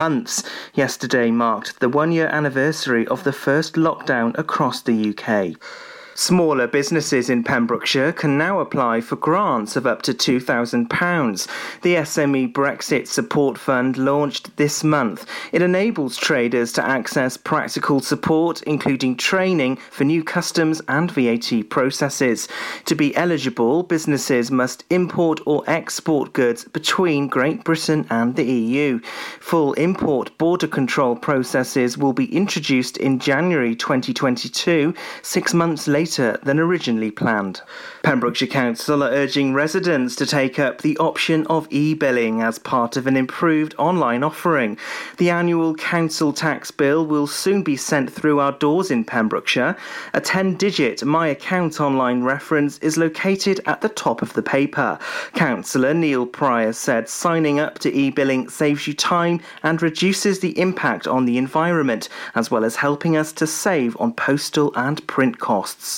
months. Yesterday marked the one year anniversary of the first lockdown across the UK. Smaller businesses in Pembrokeshire can now apply for grants of up to £2,000. The SME Brexit Support Fund launched this month. It enables traders to access practical support, including training for new customs and VAT processes. To be eligible, businesses must import or export goods between Great Britain and the EU. Full import border control processes will be introduced in January 2022, six months later later than originally planned. Pembrokeshire Council are urging residents to take up the option of e billing as part of an improved online offering. The annual council tax bill will soon be sent through our doors in Pembrokeshire. A 10 digit My Account online reference is located at the top of the paper. Councillor Neil Prior said signing up to e billing saves you time and reduces the impact on the environment, as well as helping us to save on postal and print costs.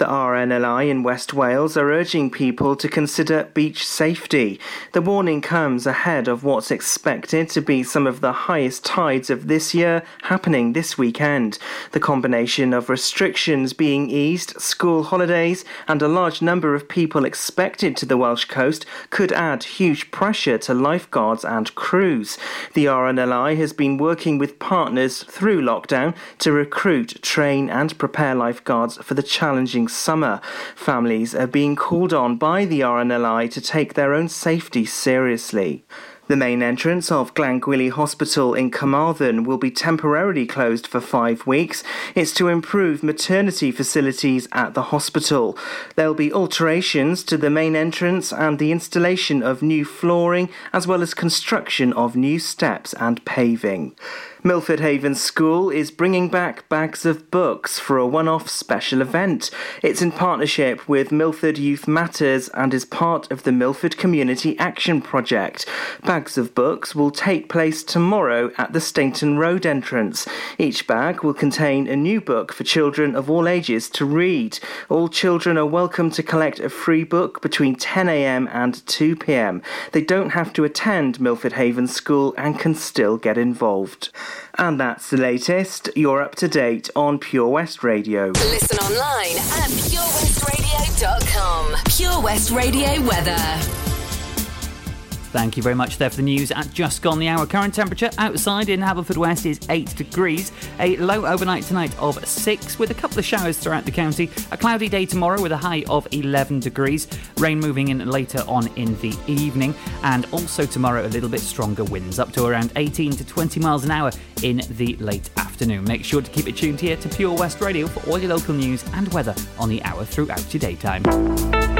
The RNLI in West Wales are urging people to consider beach safety. The warning comes ahead of what's expected to be some of the highest tides of this year happening this weekend. The combination of restrictions being eased, school holidays, and a large number of people expected to the Welsh coast could add huge pressure to lifeguards and crews. The RNLI has been working with partners through lockdown to recruit, train, and prepare lifeguards for the challenging summer. Families are being called on by the RNLI to take their own safety seriously. The main entrance of Glangwili Hospital in Carmarthen will be temporarily closed for five weeks. It's to improve maternity facilities at the hospital. There'll be alterations to the main entrance and the installation of new flooring, as well as construction of new steps and paving. Milford Haven School is bringing back bags of books for a one off special event. It's in partnership with Milford Youth Matters and is part of the Milford Community Action Project. Bags of books will take place tomorrow at the Stainton Road entrance. Each bag will contain a new book for children of all ages to read. All children are welcome to collect a free book between 10am and 2pm. They don't have to attend Milford Haven School and can still get involved. And that's the latest. You're up to date on Pure West Radio. Listen online at purewestradio.com. Pure West Radio weather. Thank you very much there for the news at just gone the hour. Current temperature outside in Haverfordwest is 8 degrees. A low overnight tonight of 6 with a couple of showers throughout the county. A cloudy day tomorrow with a high of 11 degrees. Rain moving in later on in the evening. And also tomorrow a little bit stronger winds up to around 18 to 20 miles an hour in the late afternoon. Make sure to keep it tuned here to Pure West Radio for all your local news and weather on the hour throughout your daytime.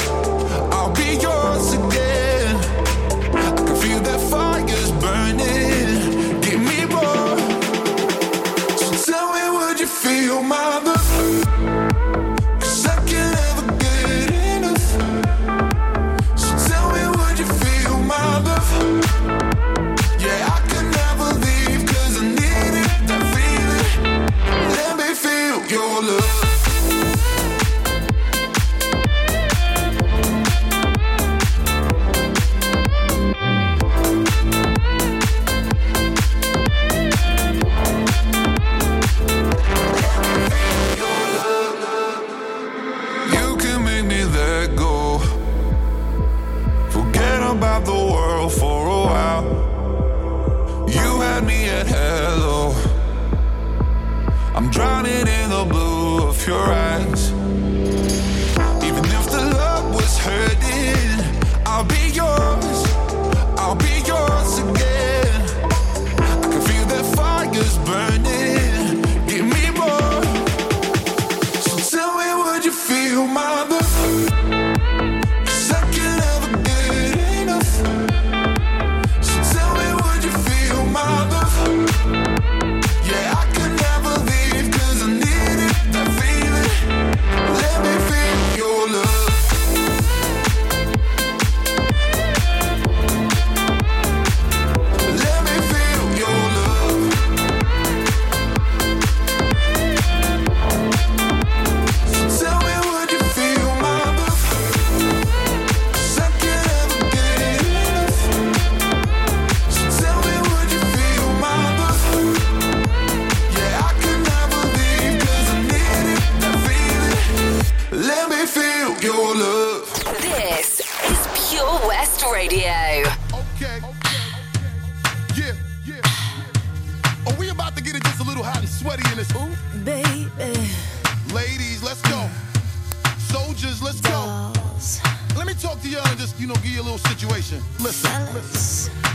Feel my love Radio. Okay. Yeah, yeah. Are we about to get it just a little hot and sweaty in this? Ooh. Baby. Ladies, let's go. Soldiers, let's go. Let me talk to y'all and just, you know, give you a little situation. Listen, listen.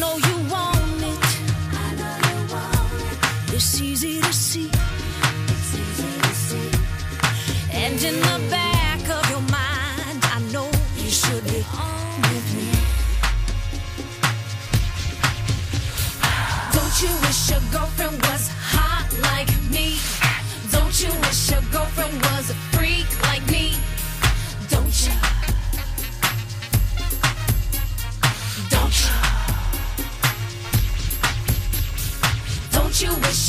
know you want it. I know you want it. It's easy to see. It's easy to see. And in the back of your mind, I know you should be on with me. Don't you wish your girlfriend was hot like me? Don't you wish your girlfriend was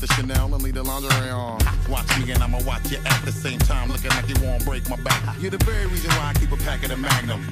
the Chanel and leave the lingerie on. Watch me and I'ma watch you at the same time. Looking like you won't break my back. You're the very reason why I keep a pack of the Magnum.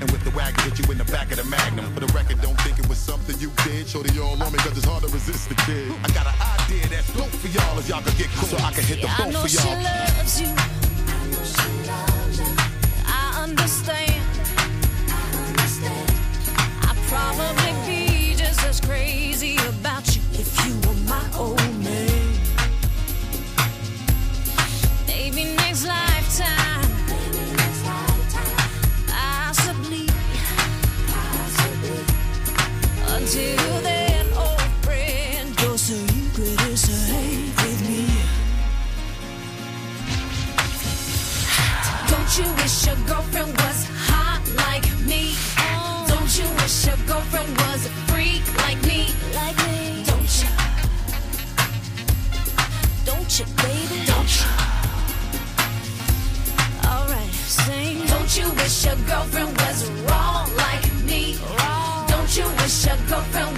Girlfriend was hot like me? Don't you wish your girlfriend was a freak like me? Like me? Don't you? Don't you, baby? Don't you? Alright, sing. Don't you wish your girlfriend was wrong like me? Wrong. Don't you wish your girlfriend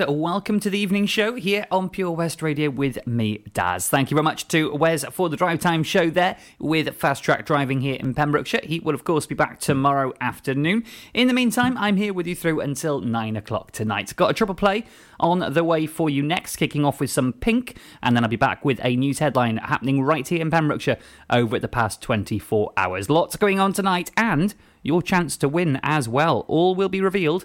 and welcome to the evening show here on Pure West Radio with me, Daz. Thank you very much to Wes for the drive time show there with Fast Track Driving here in Pembrokeshire. He will, of course, be back tomorrow afternoon. In the meantime, I'm here with you through until 9 o'clock tonight. Got a triple play on the way for you next, kicking off with some pink, and then I'll be back with a news headline happening right here in Pembrokeshire over the past 24 hours. Lots going on tonight, and your chance to win as well. All will be revealed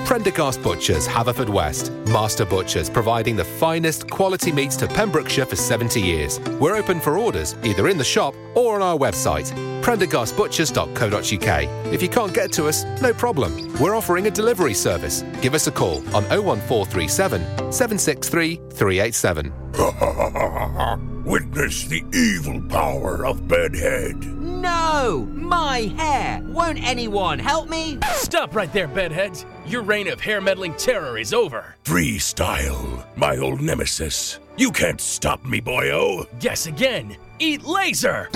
Prendergast Butchers, Haverfordwest. Master Butchers, providing the finest quality meats to Pembrokeshire for 70 years. We're open for orders, either in the shop or on our website, prendergastbutchers.co.uk. If you can't get to us, no problem. We're offering a delivery service. Give us a call on 01437 763 387. Witness the evil power of Bedhead. No! My hair! Won't anyone help me? Stop right there, bedheads! Your reign of hair meddling terror is over. Freestyle, my old nemesis. You can't stop me, boyo. Guess again. Eat laser!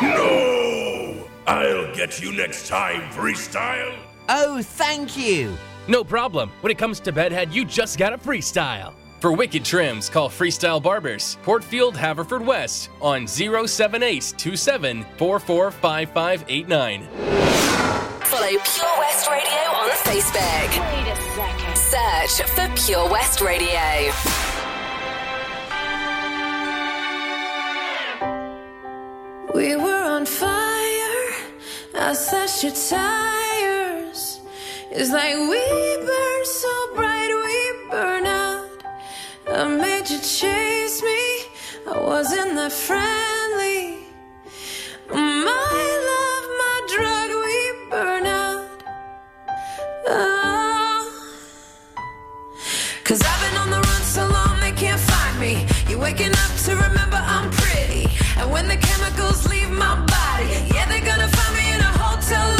No! I'll get you next time, Freestyle. Oh, thank you. No problem. When it comes to bedhead, you just gotta freestyle. For wicked trims, call Freestyle Barbers, Portfield, Haverfordwest, on 07827 445589. Follow Pure West Radio on Facebook. Wait a second. Search for Pure West Radio. We were on fire. I slashed your tires. It's like we burn so bright, we burn out. I made you chase me. I wasn't that friendly. My love, my drug, we burn out. Cause I've been on the run so long they can't find me. You're waking up to remember I'm pretty. And when the chemicals leave my body, yeah, they're gonna find me in a hotel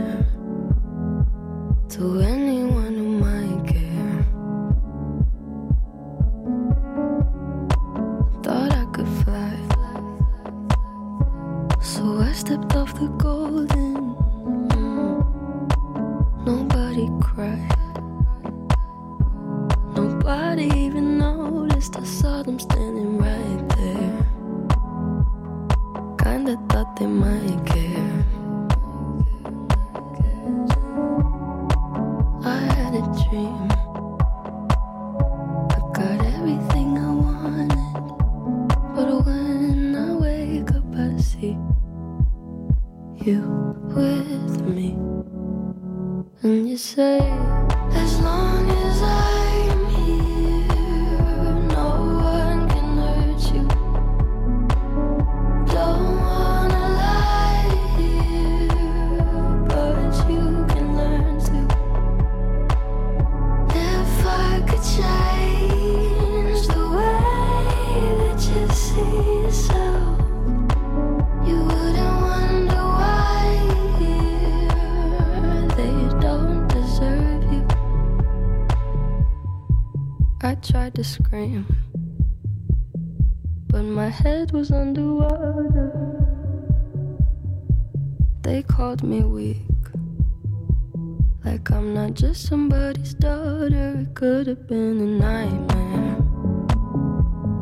Could have been a nightmare,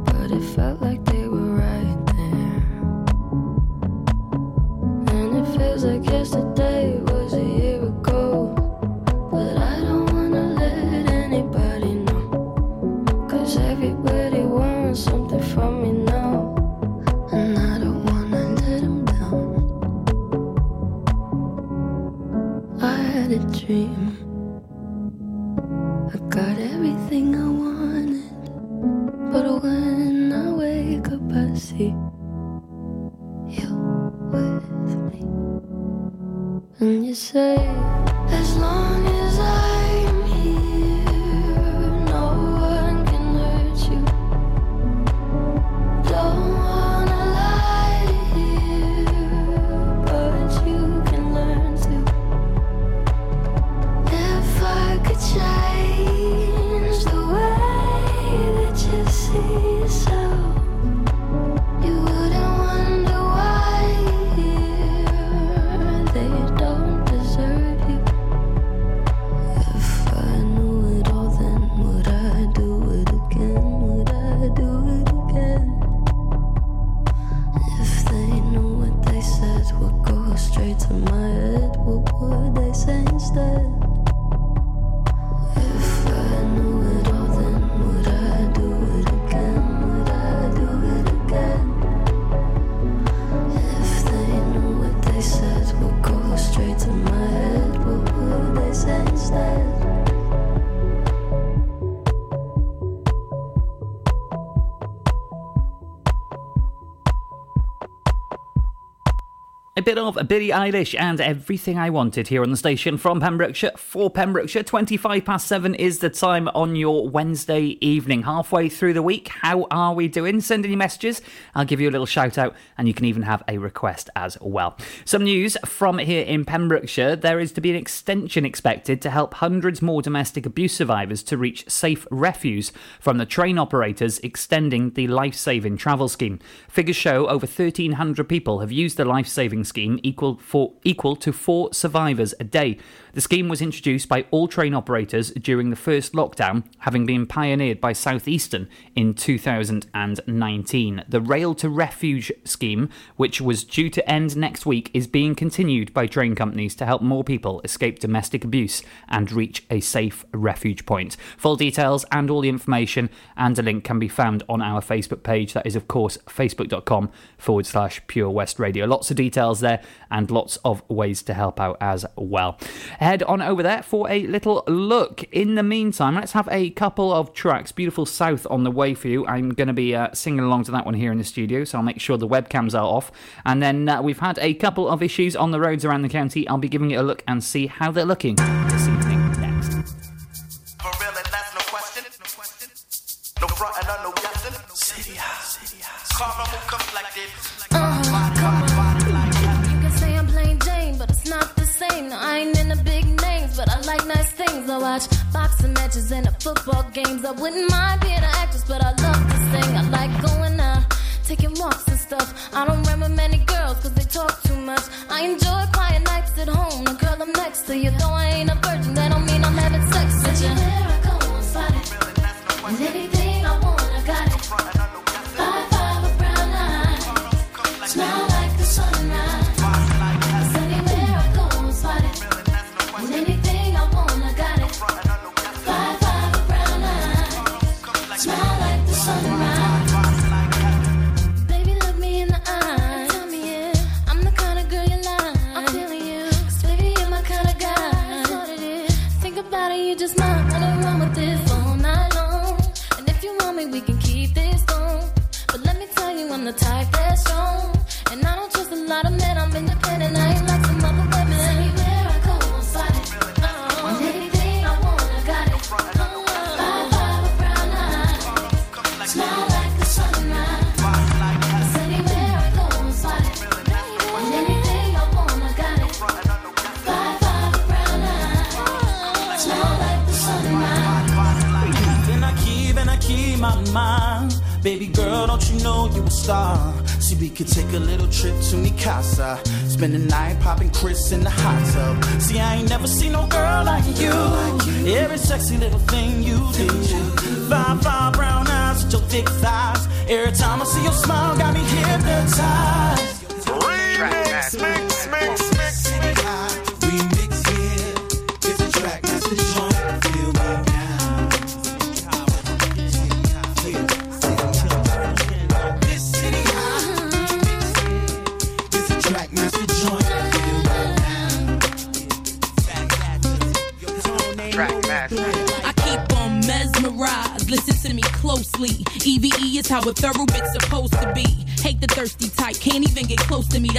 but it felt like A bit of Billie Eilish and everything I wanted here on the station from Pembrokeshire for Pembrokeshire. 25 past 7 is the time on your Wednesday evening. Halfway through the week, how are we doing? Send any messages. I'll give you a little shout out and you can even have a request as well. Some news from here in Pembrokeshire. There is to be an extension expected to help hundreds more domestic abuse survivors to reach safe refuge from the train operators extending the life saving travel scheme. Figures show over 1,300 people have used the life saving scheme equal for equal to four survivors a day. The scheme was introduced by all train operators during the first lockdown, having been pioneered by Southeastern in 2019. The Rail to Refuge scheme, which was due to end next week, is being continued by train companies to help more people escape domestic abuse and reach a safe refuge point. Full details and all the information and a link can be found on our Facebook page. That is, of course, facebook.com forward slash Pure West Radio. Lots of details there and lots of ways to help out as well. Head on over there for a little look. In the meantime, let's have a couple of tracks. Beautiful South on the way for you. I'm going to be uh, singing along to that one here in the studio, so I'll make sure the webcams are off. And then uh, we've had a couple of issues on the roads around the county. I'll be giving it a look and see how they're looking this evening next. For real, and that's no I ain't in the big names, but I like nice things. I watch boxing matches and football games. I wouldn't mind being an actress, but I love to sing. I like going out, taking walks and stuff. I don't remember many girls, cause they talk too much. I enjoy quiet nights at home. The girl I'm next to you, though I ain't a virgin, that don't mean I'm having sex with you. Sexy little thing you do. Five, five brown eyes with your thick thighs. Every time I see your smile,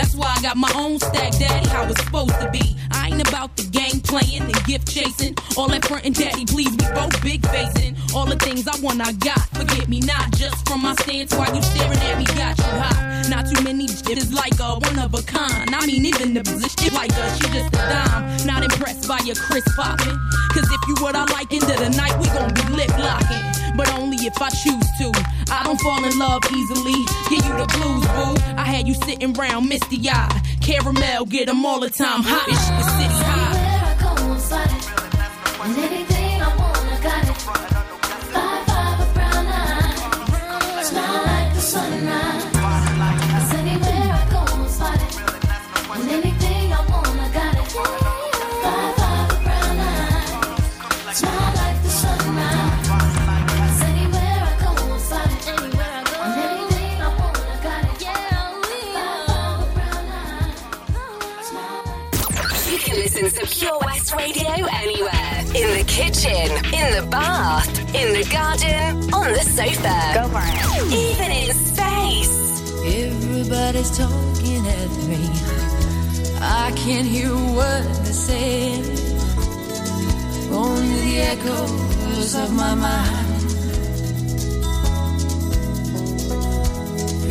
That's why I got my own stack, daddy, how it's supposed to be. I ain't about the game playing and gift chasing. All that front and daddy, please, we both big facing. All the things I want, I got. Forget me not just from my stance Why you staring at me, got you hot. Not too many shit is like a one of a kind. I mean, even the position like us, she just a dime. Not impressed by your Chris popping. Cause if you what I like into the night, we gon' be lip locking. But only if I choose to. I don't fall in love easily. Give you the blues, boo. I had you sitting round misty eyed. Caramel, get 'em all the time. Hot as shit, high. And anything Pure Radio anywhere. In the kitchen, in the bath, in the garden, on the sofa. Go for it. Even in space. Everybody's talking at me. I can't hear what they're saying. Only the echoes of my mind.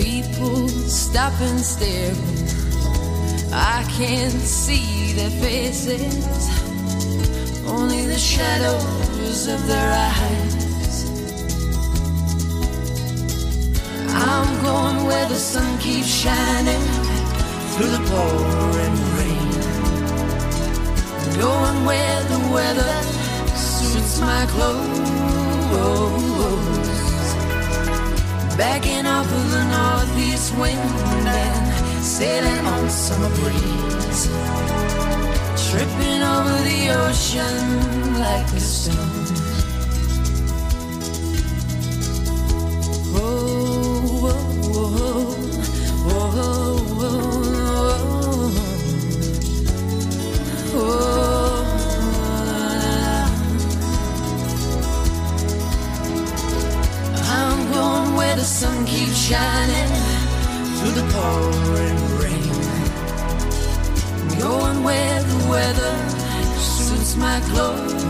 People stop and stare. I can't see their faces. Only the shadows of their eyes. I'm going where the sun keeps shining through the pouring rain. Going where the weather suits my clothes. Backing off of the northeast wind and sailing on summer breeze. Tripping over the ocean like a stone. Oh, oh, oh, oh, oh, oh. I'm going where the sun keeps shining through the pouring where the weather suits my clothes.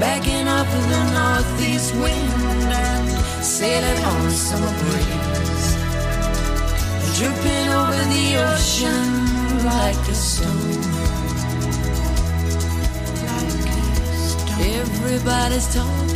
Backing up in the northeast wind and sailing on summer breeze. Dripping over the ocean like a stone. Everybody's talking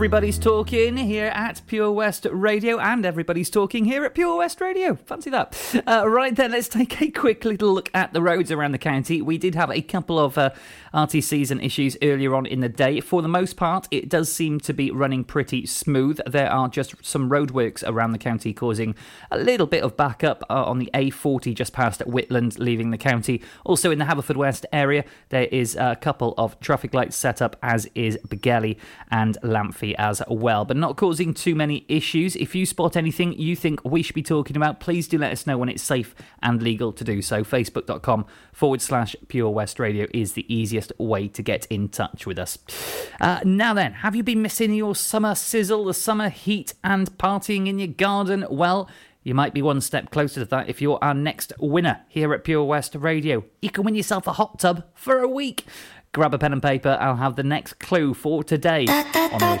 Everybody's talking here at Pure West Radio, and everybody's talking here at Pure West Radio. Fancy that. Uh, right then, let's take a quick little look at the roads around the county. We did have a couple of uh, RTCs and issues earlier on in the day. For the most part, it does seem to be running pretty smooth. There are just some roadworks around the county causing a little bit of backup uh, on the A40 just past Whitland, leaving the county. Also in the Haverfordwest area, there is a couple of traffic lights set up, as is Begelly and Lamp as well, but not causing too many issues. If you spot anything you think we should be talking about, please do let us know when it's safe and legal to do so. Facebook.com forward slash Pure West Radio is the easiest way to get in touch with us. Uh, now then, have you been missing your summer sizzle, the summer heat, and partying in your garden? Well, you might be one step closer to that if you're our next winner here at Pure West Radio. You can win yourself a hot tub for a week. Grab a pen and paper, I'll have the next clue for today on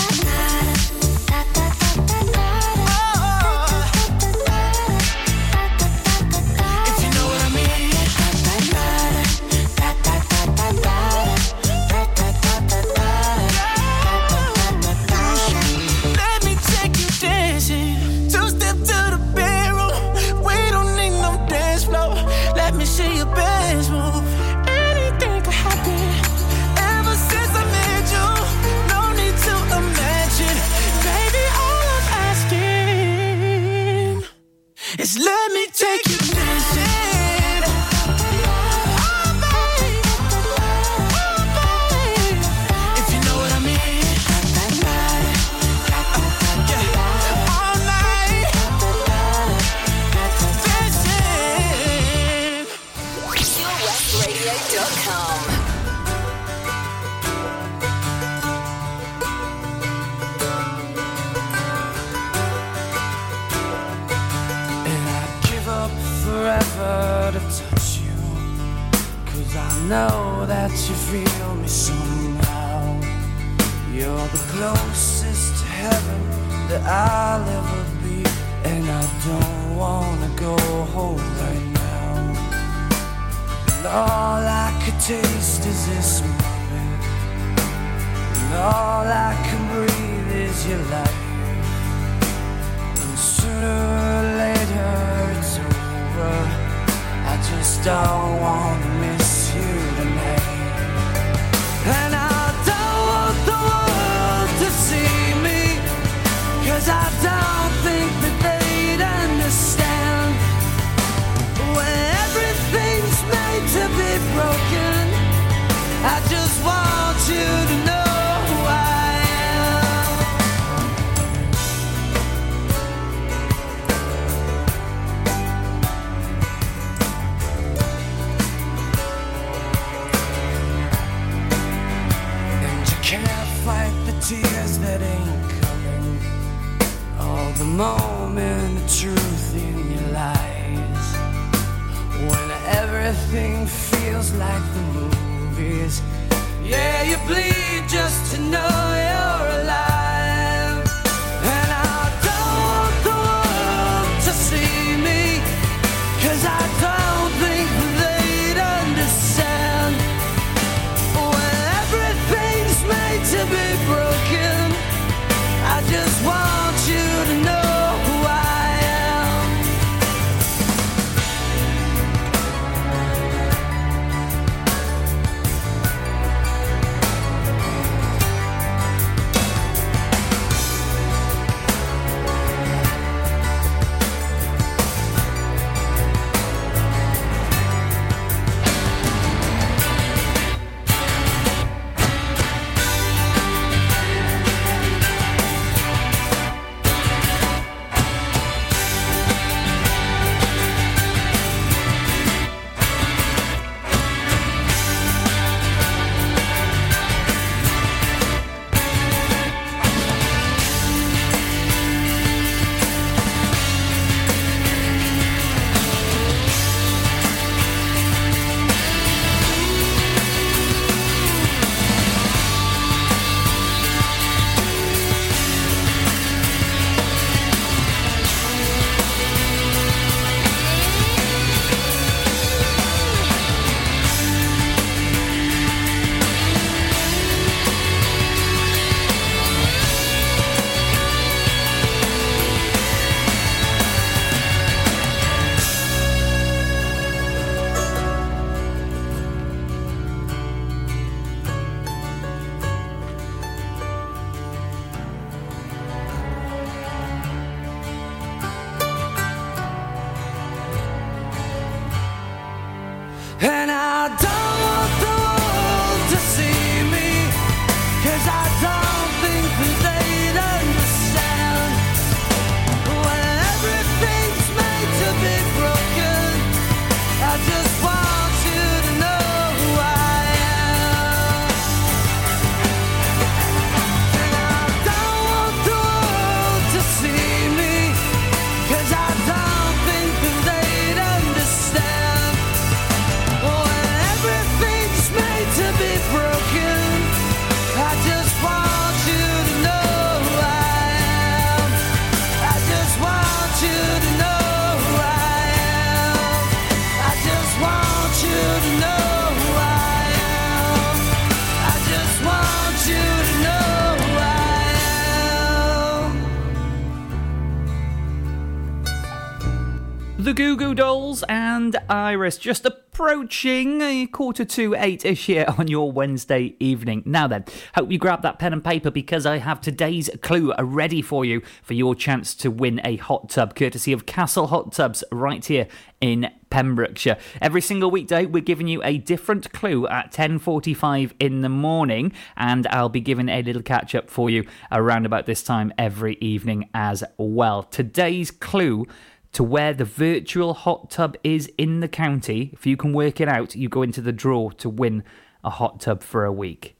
Iris just approaching a quarter to eight ish here on your Wednesday evening. Now then, hope you grab that pen and paper because I have today's clue ready for you for your chance to win a hot tub courtesy of Castle Hot Tubs right here in Pembrokeshire. Every single weekday we're giving you a different clue at 10:45 in the morning and I'll be giving a little catch up for you around about this time every evening as well. Today's clue to where the virtual hot tub is in the county. If you can work it out, you go into the draw to win a hot tub for a week.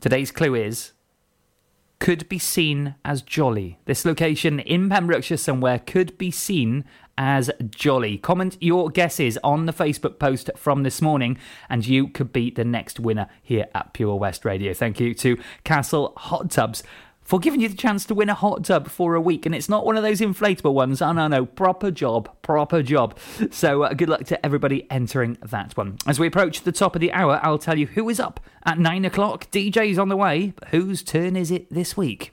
Today's clue is could be seen as jolly. This location in Pembrokeshire somewhere could be seen as jolly. Comment your guesses on the Facebook post from this morning, and you could be the next winner here at Pure West Radio. Thank you to Castle Hot Tubs for giving you the chance to win a hot tub for a week. And it's not one of those inflatable ones. Oh, no, no. Proper job. Proper job. So uh, good luck to everybody entering that one. As we approach the top of the hour, I'll tell you who is up at nine o'clock. DJ's on the way. But whose turn is it this week?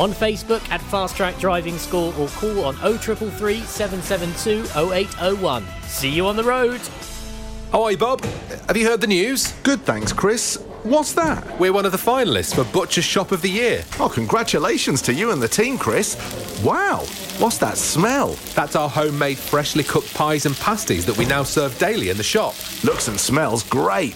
on Facebook at Fast Track Driving School or call on 0333 772 0801. See you on the road. Hi, Bob. Have you heard the news? Good, thanks, Chris. What's that? We're one of the finalists for Butcher Shop of the Year. Oh, congratulations to you and the team, Chris. Wow, what's that smell? That's our homemade freshly cooked pies and pasties that we now serve daily in the shop. Looks and smells great.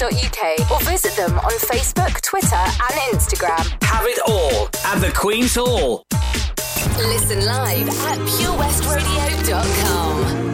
thequeenshall.org.uk or visit them on Facebook, Twitter, and Instagram. Have it all at the Queen's Hall. Listen live at purewestradio.com.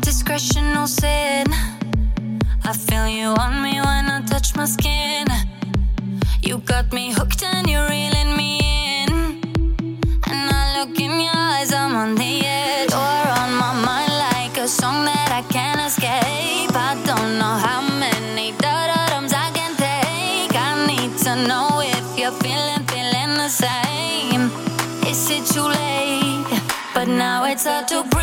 discretion, no sin. I feel you on me when I touch my skin. You got me hooked and you're reeling me in. And I look in your eyes, I'm on the edge. You're on my mind like a song that I can't escape. I don't know how many dotums I can take. I need to know if you're feeling, feeling the same. Is it too late? But now it's hard to.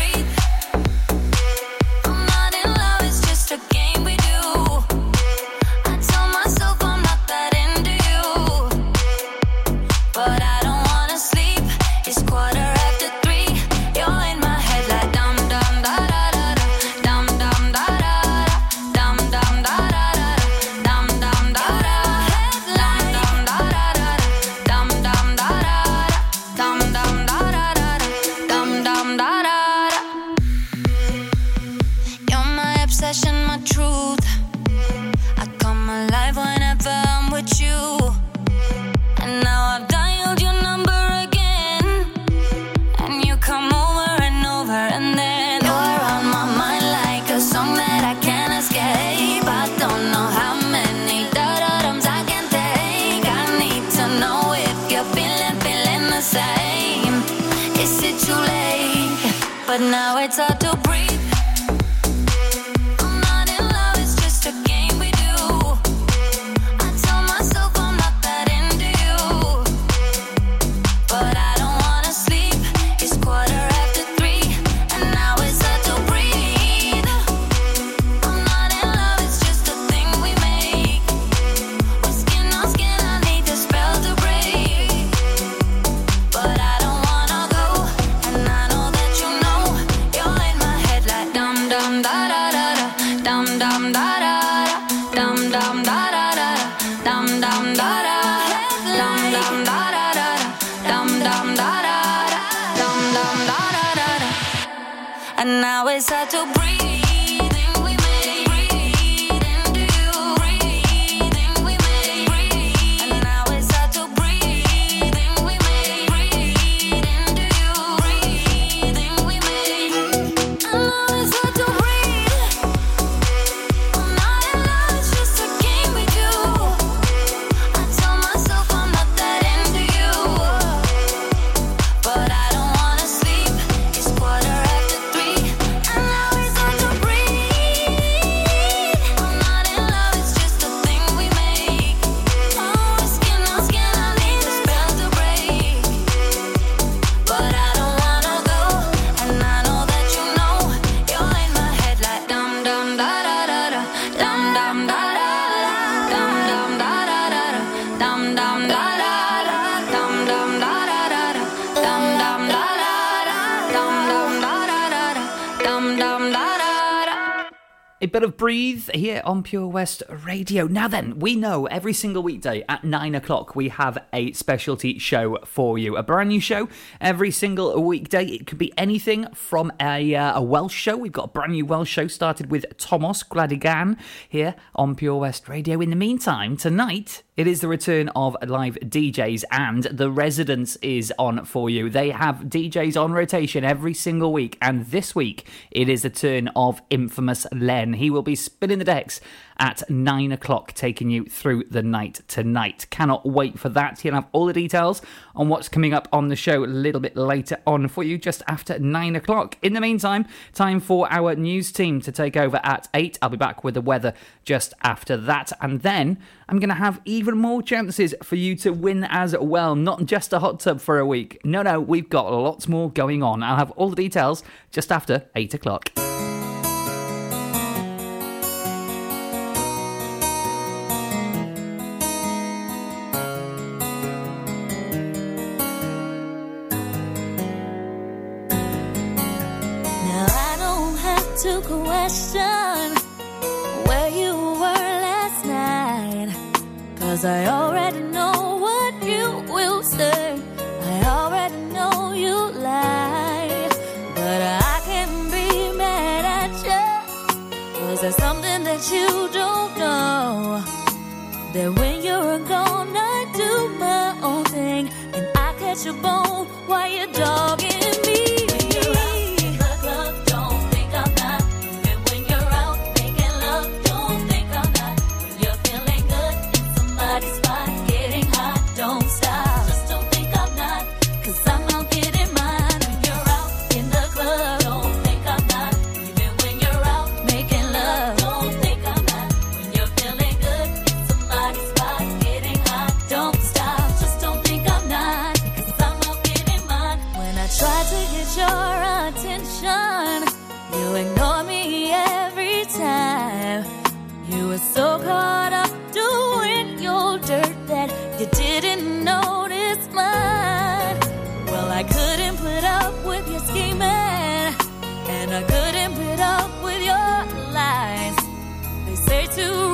Bit of breathe here on Pure West Radio. Now then, we know every single weekday at nine o'clock we have a specialty show for you. A brand new show every single weekday. It could be anything from a, uh, a Welsh show. We've got a brand new Welsh show started with Thomas Gladigan here on Pure West Radio. In the meantime, tonight it is the return of live DJs, and the Residence is on for you. They have DJs on rotation every single week, and this week it is the turn of Infamous Len. He will be spinning the decks at nine o'clock, taking you through the night tonight. Cannot wait for that. He'll have all the details on what's coming up on the show a little bit later on for you, just after nine o'clock. In the meantime, time for our news team to take over at eight. I'll be back with the weather just after that, and then I'm going to have even more chances for you to win as well. Not just a hot tub for a week. No, no, we've got lots more going on. I'll have all the details just after eight o'clock. Cause I already know what you will say. I already know you lie. But I can't be mad at you. Cause there's something that you don't know. That when you're gone, I do my own thing. And I catch a bone while you're dogging I couldn't put up with your lies. They say to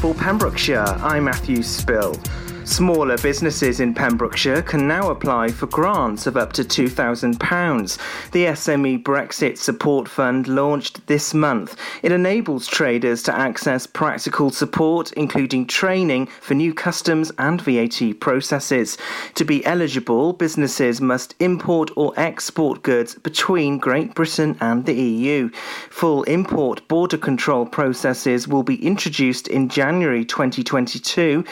for Pembrokeshire, I'm Matthew Spill. Smaller businesses in Pembrokeshire can now apply for grants of up to £2,000. The SME Brexit Support Fund launched this month. It enables traders to access practical support, including training for new customs and VAT processes. To be eligible, businesses must import or export goods between Great Britain and the EU. Full import border control processes will be introduced in January 2022